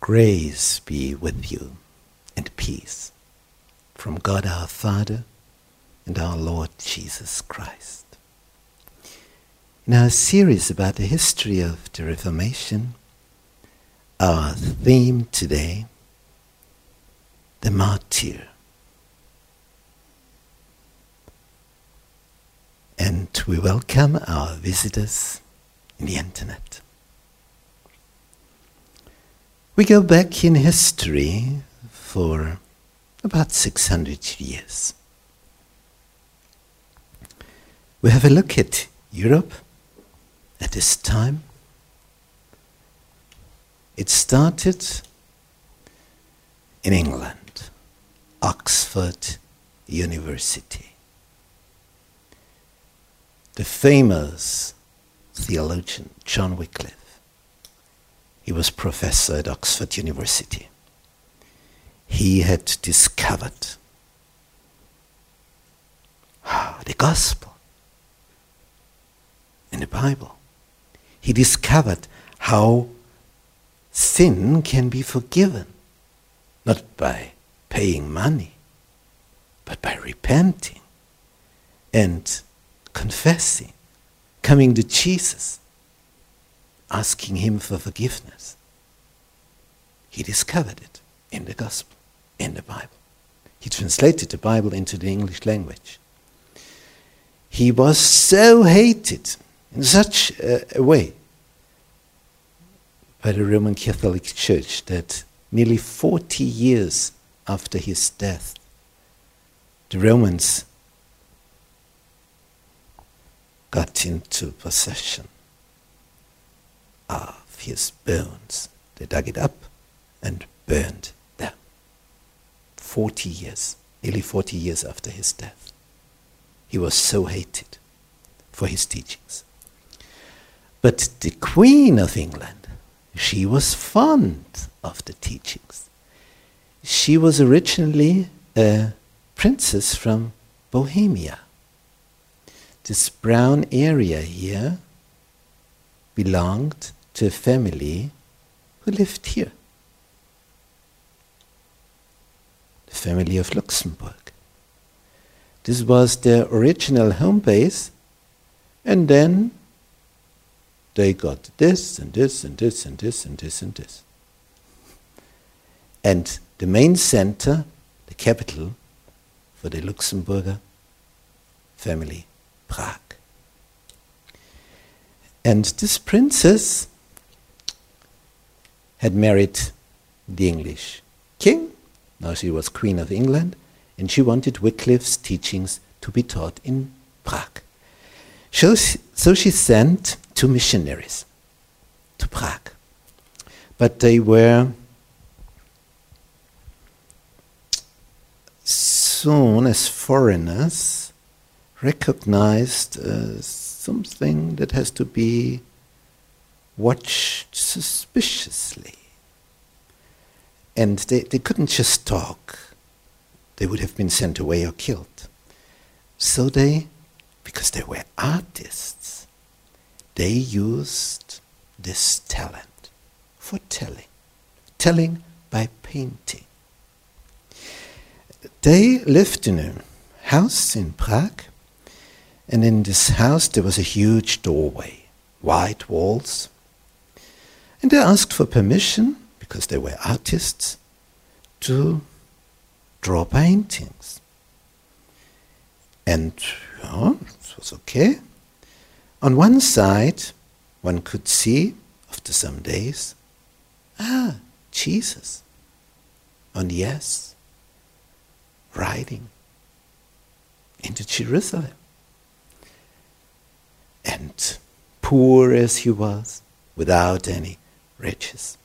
Grace be with you and peace from God our Father and our Lord Jesus Christ. In our series about the history of the Reformation, our theme today, the martyr. And we welcome our visitors in the internet. We go back in history for about 600 years. We have a look at Europe at this time. It started in England, Oxford University. The famous theologian John Wycliffe he was professor at Oxford University. He had discovered ah, the gospel in the Bible. He discovered how sin can be forgiven, not by paying money, but by repenting and confessing, coming to Jesus asking him for forgiveness. He discovered it in the gospel, in the Bible. He translated the Bible into the English language. He was so hated in such a, way by the Roman Catholic Church that nearly 40 years after his death, the Romans got into possession of his bones. They dug it up and burned them. 40 years, nearly 40 years after his death. He was so hated for his teachings. But the Queen of England, she was fond of the teachings. She was originally a princess from Bohemia. This brown area here belonged to a family who lived here. The family of Luxembourg. This was their original home base, and then they got this and this and this and this and this and this. And the main center, the capital for the Luxemburger family, Prague. And this princess had married the English king. Now she was Queen of England, and she wanted Wycliffe's teachings to be taught in Prague. So she, so she sent two missionaries to Prague. But they were soon, as foreigners, recognized as something that has to be watched suspiciously. And they, they couldn't just talk, they would have been sent away or killed. So they, because they were artists, they used this talent for telling, telling by painting. They lived in a house in Prague, and in this house there was a huge doorway, white walls, and they asked for permission, because they were artists, to draw paintings. And it was okay. On one side, one could see, after some days, ah, Jesus. And yes, riding into Jerusalem. And poor as he was, without any riches.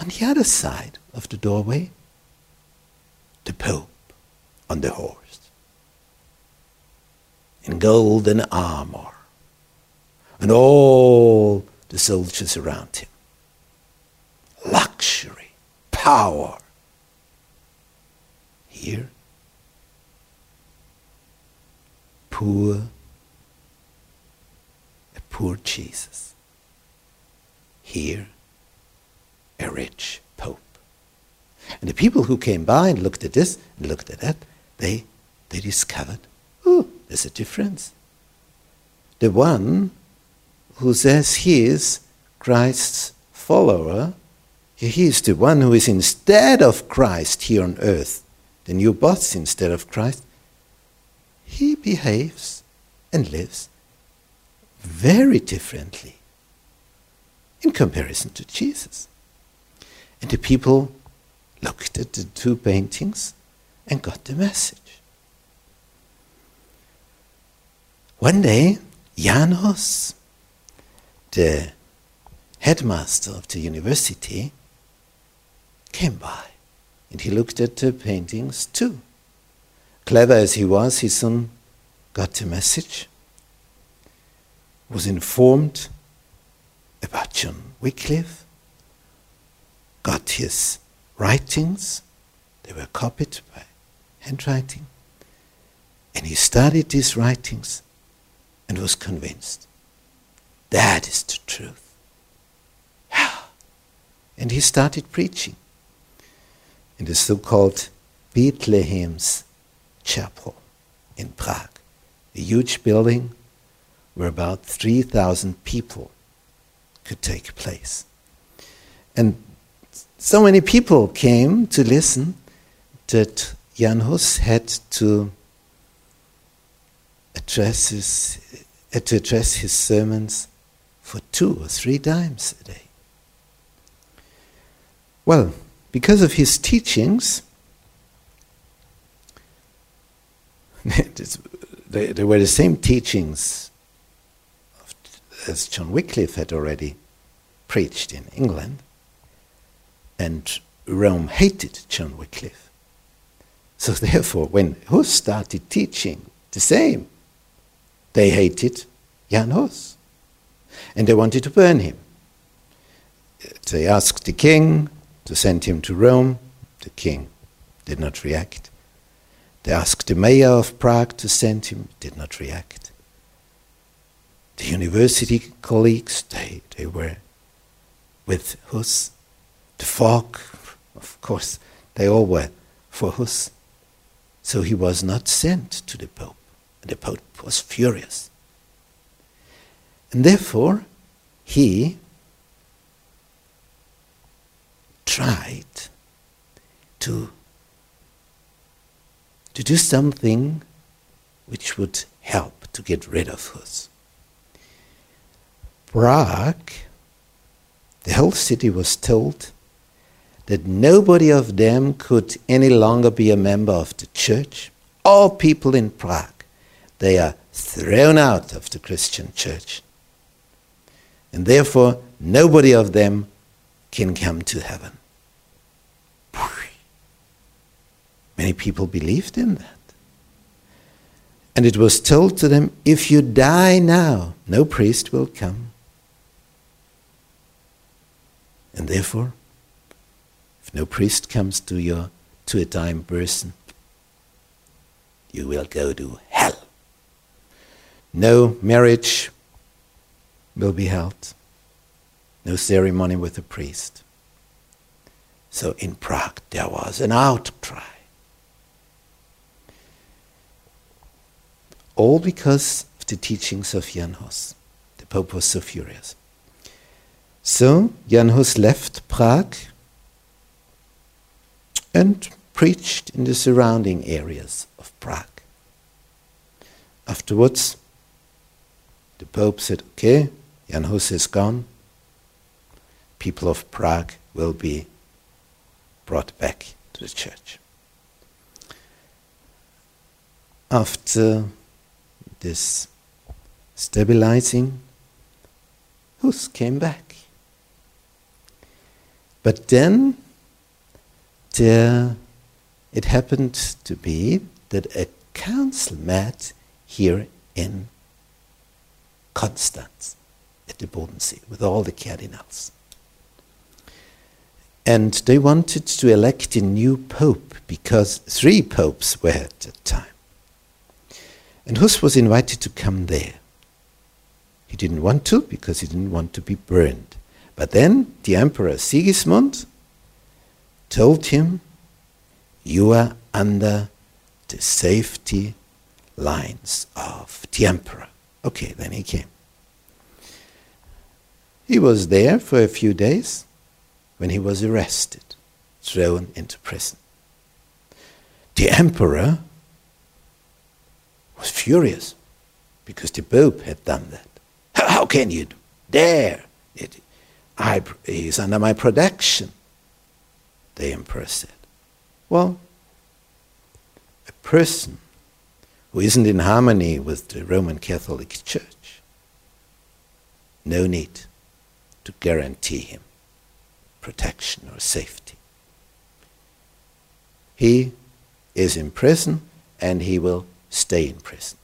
On the other side of the doorway, the Pope on the horse, in golden armor, and all the soldiers around him. Luxury, power. Here, poor, a poor Jesus. Here, a rich pope. And the people who came by and looked at this and looked at that, they, they discovered, oh, there's a difference. The one who says he is Christ's follower, he is the one who is instead of Christ here on earth, the new boss instead of Christ, he behaves and lives very differently in comparison to Jesus. And the people looked at the two paintings and got the message. One day, Jan Hus, the headmaster of the university, came by and he looked at the paintings too. Clever as he was, he soon got the message, was informed about John Wycliffe, got his writings, they were copied by handwriting, and he studied these writings and was convinced that is the truth. And he started preaching in the so called Bethlehem's Chapel in Prague, a huge building where about 3,000 people could take place. And so many people came to listen that Jan Hus had to address his, had to address his sermons for two or three times a day. Well, because of his teachings, they, they were the same teachings as John Wycliffe had already preached in England, and Rome hated John Wycliffe. So therefore, when Hus started teaching the same, they hated Jan Hus, and they wanted to burn him. They asked the king to send him to Rome. The king did not react. They asked the mayor of Prague to send him, did not react. The university colleagues, they, they were with Hus. The folk, of course, they all were for Hus. So he was not sent to the Pope. The Pope was furious. And therefore, he tried to, to do something which would help to get rid of Hus. Prague, the whole city was told that nobody of them could any longer be a member of the church. All people in Prague, they are thrown out of the Christian church. And therefore, nobody of them can come to heaven. Many people believed in that. And it was told to them if you die now, no priest will come. And therefore, no priest comes to your to a dying person, you will go to hell. No marriage will be held. No ceremony with a priest. So in Prague there was an outcry. All because of the teachings of Jan Hus. The Pope was so furious. So Jan Hus left Prague and preached in the surrounding areas of Prague. Afterwards, the Pope said, Okay, Jan Hus is gone. People of Prague will be brought back to the church. After this stabilizing, Hus came back. But then there, it happened to be that a council met here in Constance at the Bodensee with all the cardinals. And they wanted to elect a new pope because three popes were at that time. And Hus was invited to come there. He didn't want to because he didn't want to be burned. But then the Emperor Sigismund told him You are under the safety lines of the emperor. Okay, then he came. He was there for a few days when he was arrested, thrown into prison. The emperor was furious because the Pope had done that. How, can you dare? It, I, he's under my protection, the emperor said. Well, a person who isn't in harmony with the Roman Catholic Church, no need to guarantee him protection or safety. He is in prison and he will stay in prison.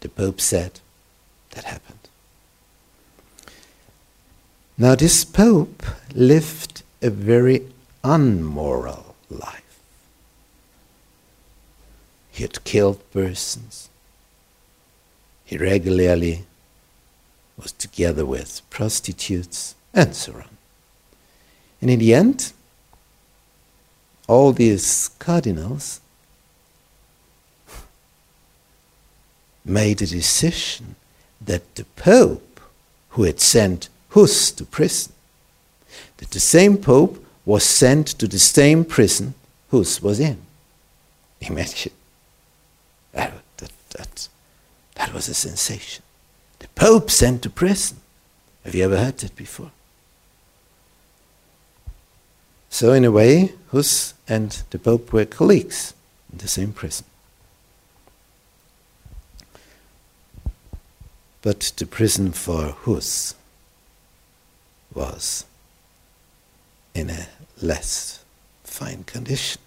The Pope said that happened. Now, this Pope lived a very unmoral life. He had killed persons. He regularly was together with prostitutes and so on. And in the end, all these cardinals made a decision that the Pope, who had sent Hus to prison, that the same Pope was sent to the same prison Hus was in. Imagine. That, that, that, that was a sensation. The Pope sent to prison. Have you ever heard that before? So, in a way, Hus and the Pope were colleagues in the same prison. But the prison for Hus was in a less fine condition.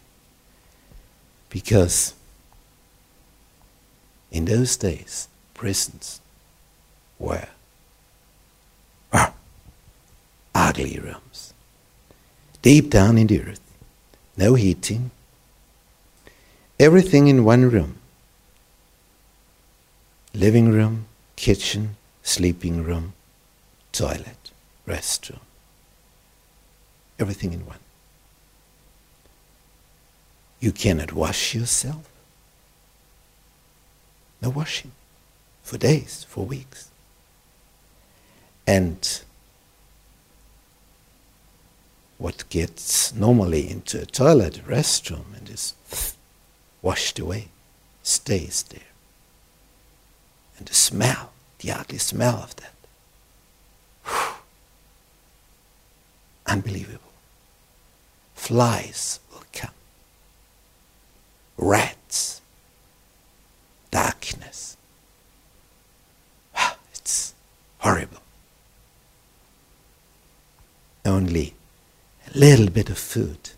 Because in those days prisons were ah, ugly rooms. Deep down in the earth, no heating, everything in one room. Living room, kitchen, sleeping room, toilet, restroom. Everything in one. You cannot wash yourself. No washing for days, for weeks. And what gets normally into a toilet, a restroom, and is washed away, stays there. And the smell, the ugly smell of that. Whew. Unbelievable. Flies will come. Rats. Darkness. Ah, it's horrible. Only a little bit of food.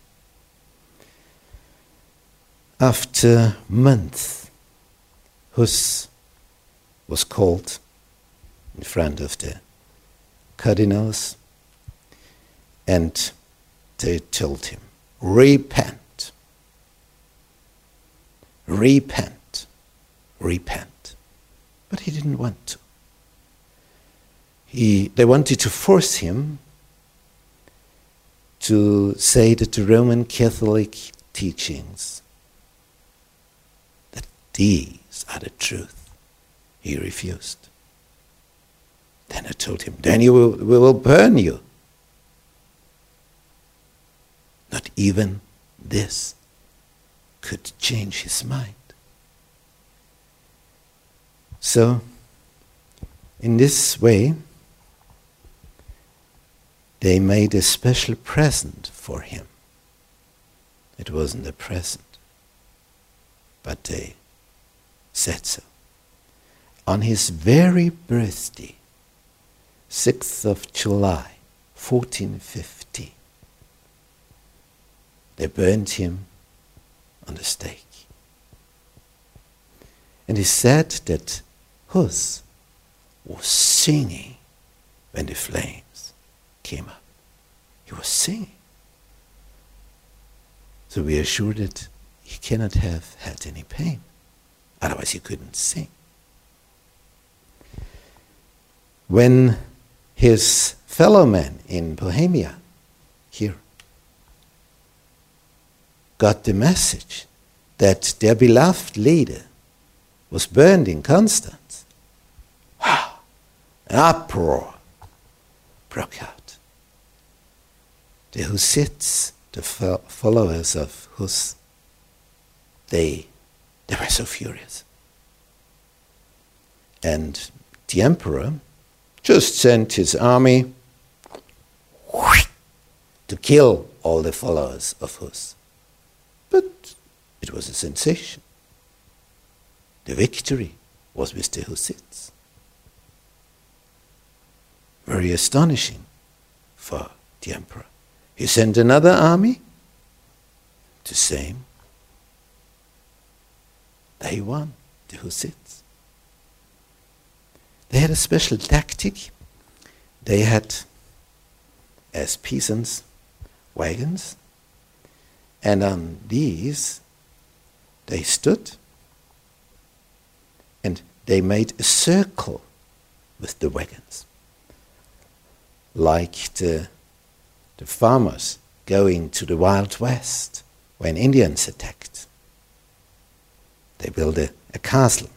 After months, Hus was called in front of the cardinals and they told him, Repent, repent, repent. But he didn't want to. He, they wanted to force him to say that the Roman Catholic teachings, that these are the truth. He refused. Then I told him, then you will, we will burn you. Not even this could change his mind. So, in this way, they made a special present for him. It wasn't a present, but they said so. On his very birthday, 6th of July, 1450, they burned him on the stake. And he said that Hus was singing when the flames came up. He was singing. So we are sure that he cannot have had any pain. Otherwise, he couldn't sing. When his fellow men in Bohemia, here, got the message that their beloved leader was burned in Constance, an uproar broke out. The Hussites, the followers of Hus, they, they were so furious. And the emperor just sent his army to kill all the followers of Hus. But it was a sensation. The victory was with the Hussites. Very astonishing for the emperor. He sent another army, the same. They won, the Hussites. They had a special tactic. They had, as peasants, wagons, and on these they stood and they made a circle with the wagons, like the, the farmers going to the Wild West when Indians attacked. They built a, a castle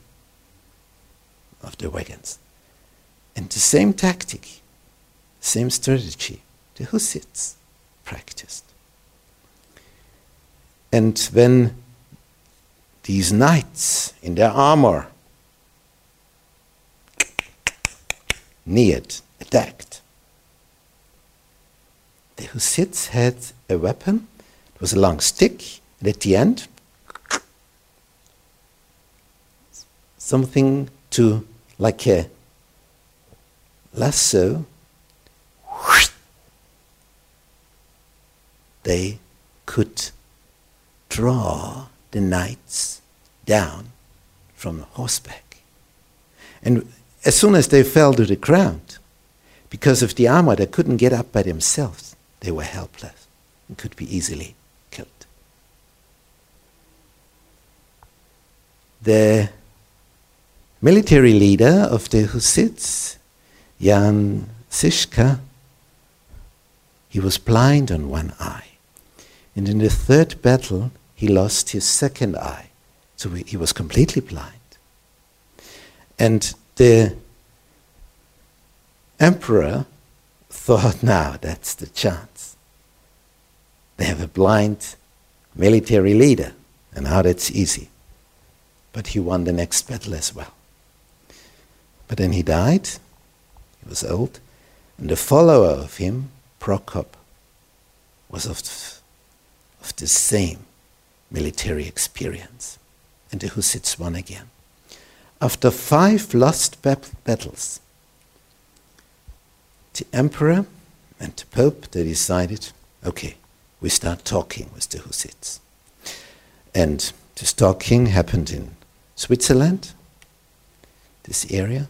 of the wagons. And the same tactic, same strategy, the Hussites practiced. And when these knights in their armor neared, attacked, the Hussites had a weapon. It was a long stick, and at the end, something to like a lasso they could draw the knights down from horseback. And as soon as they fell to the ground, because of the armor, they couldn't get up by themselves. They were helpless and could be easily killed. The military leader of the Hussites, Jan Žižka, he was blind on one eye. And in the third battle, he lost his second eye. So he was completely blind. And the emperor thought, now that's the chance. They have a blind military leader, and now that's easy. But he won the next battle as well. But then he died, he was old, and the follower of him, Prokop, was of of the same military experience. And the Hussites won again. After five lost battles, the emperor and the pope they decided, okay, we start talking with the Hussites. And this talking happened in Switzerland, this area,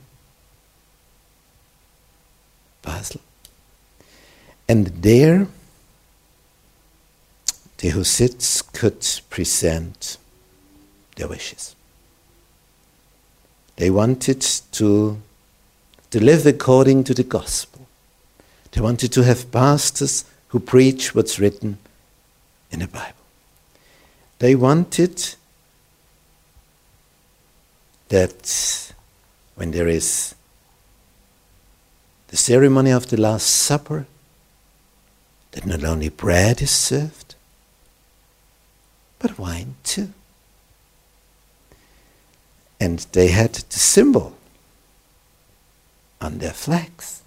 Basel. And there the Hussites could present their wishes. They wanted to, to live according to the gospel. They wanted to have pastors who preach what's written in the Bible. They wanted that when there is the ceremony of the Last Supper, that not only bread is served, but wine too. And they had the symbol on their flags.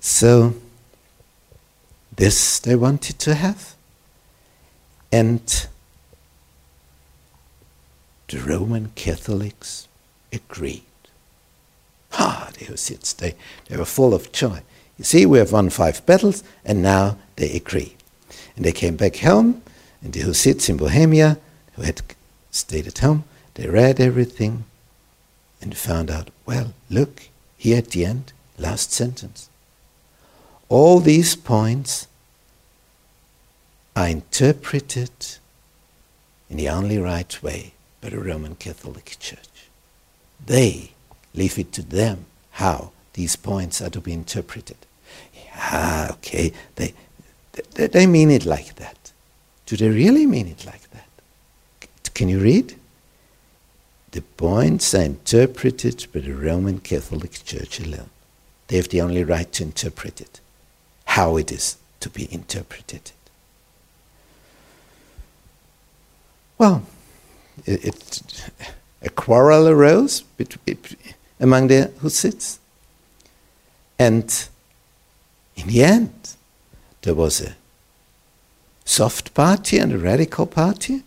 So, this they wanted to have. And the Roman Catholics agreed. Ah, the Hussites, they, they were full of joy. You see, we have won five battles, and now they agree. And they came back home, and the Hussites in Bohemia, who had stayed at home, they read everything and found out, well, look, here at the end, last sentence. All these points are interpreted in the only right way by the Roman Catholic Church. They leave it to them how these points are to be interpreted. Ah, okay, they, They mean it like that. Do they really mean it like that? Can you read? The points are interpreted by the Roman Catholic Church alone. They have the only right to interpret it, how it is to be interpreted. Well, it, it, a quarrel arose between, among the Hussites. And in the end, there was a soft party and a radical party.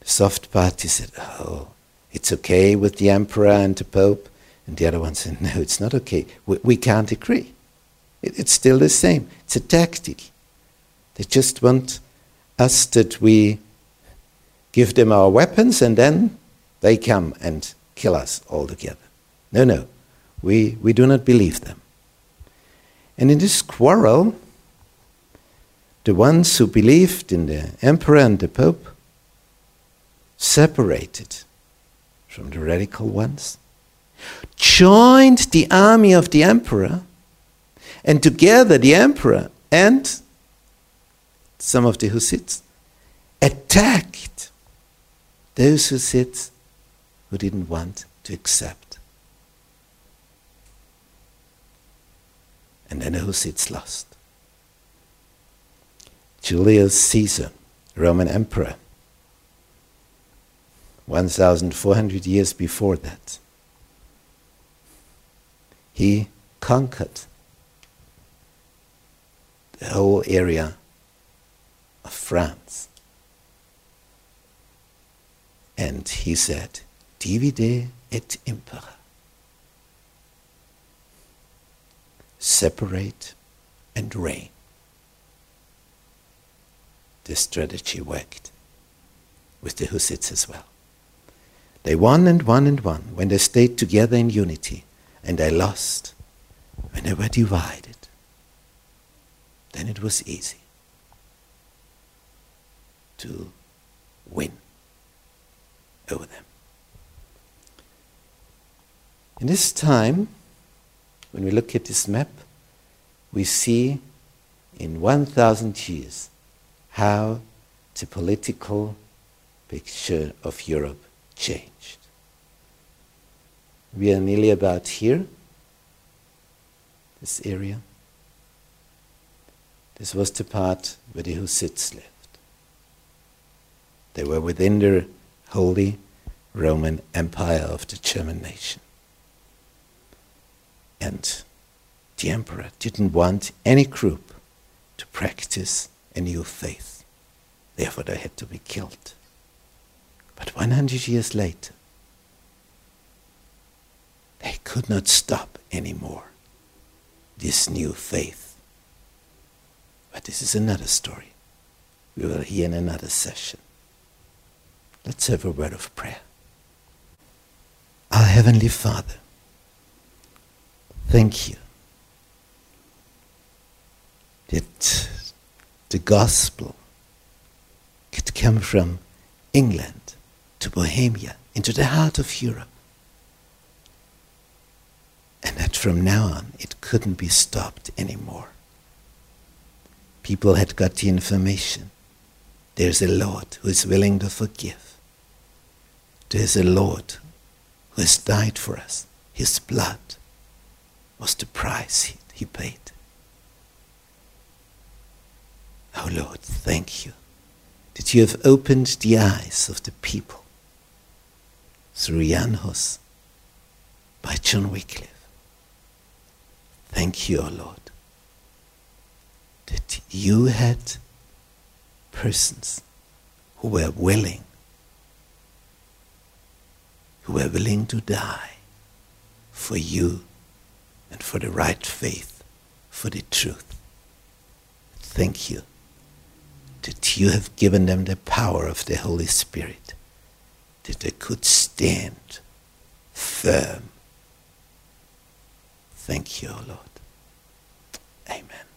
The soft party said, Oh, it's okay with the emperor and the pope. And the other one said, No, it's not okay. We, we can't agree. It, it's still the same. It's a tactic. They just want us that we give them our weapons and then they come and kill us all together. No, no. We, we do not believe them. And in this quarrel, the ones who believed in the emperor and the pope separated from the radical ones, joined the army of the emperor, and together the emperor and some of the Hussites attacked those Hussites who didn't want to accept. And then the Hussites lost. Julius Caesar, Roman emperor, 1,400 years before that. He conquered the whole area of France. And he said, Divide et impera. Separate and reign. This strategy worked with the Hussites as well. They won and won and won when they stayed together in unity, and they lost when they were divided. Then it was easy to win over them. In this time, when we look at this map, we see in 1,000 years how the political picture of Europe changed. We are nearly about here, this area. This was the part where the Hussites lived. They were within the Holy Roman Empire of the German nation. And the emperor didn't want any group to practice a new faith. Therefore, they had to be killed. But 100 years later, they could not stop anymore this new faith. But this is another story. We will hear in another session. Let's have a word of prayer. Our Heavenly Father, thank you that the gospel could come from England to Bohemia, into the heart of Europe. And that from now on it couldn't be stopped anymore. People had got the information. There's a Lord who is willing to forgive. There's a Lord who has died for us. His blood was the price he, he paid. Oh Lord, thank you that you have opened the eyes of the people through Jan Hus by John Wycliffe. Thank you, O Lord, that you had persons who were willing, who were willing to die for you and for the right faith, for the truth. Thank you that you have given them the power of the Holy Spirit that they could stand firm. Thank you, Lord. Amen.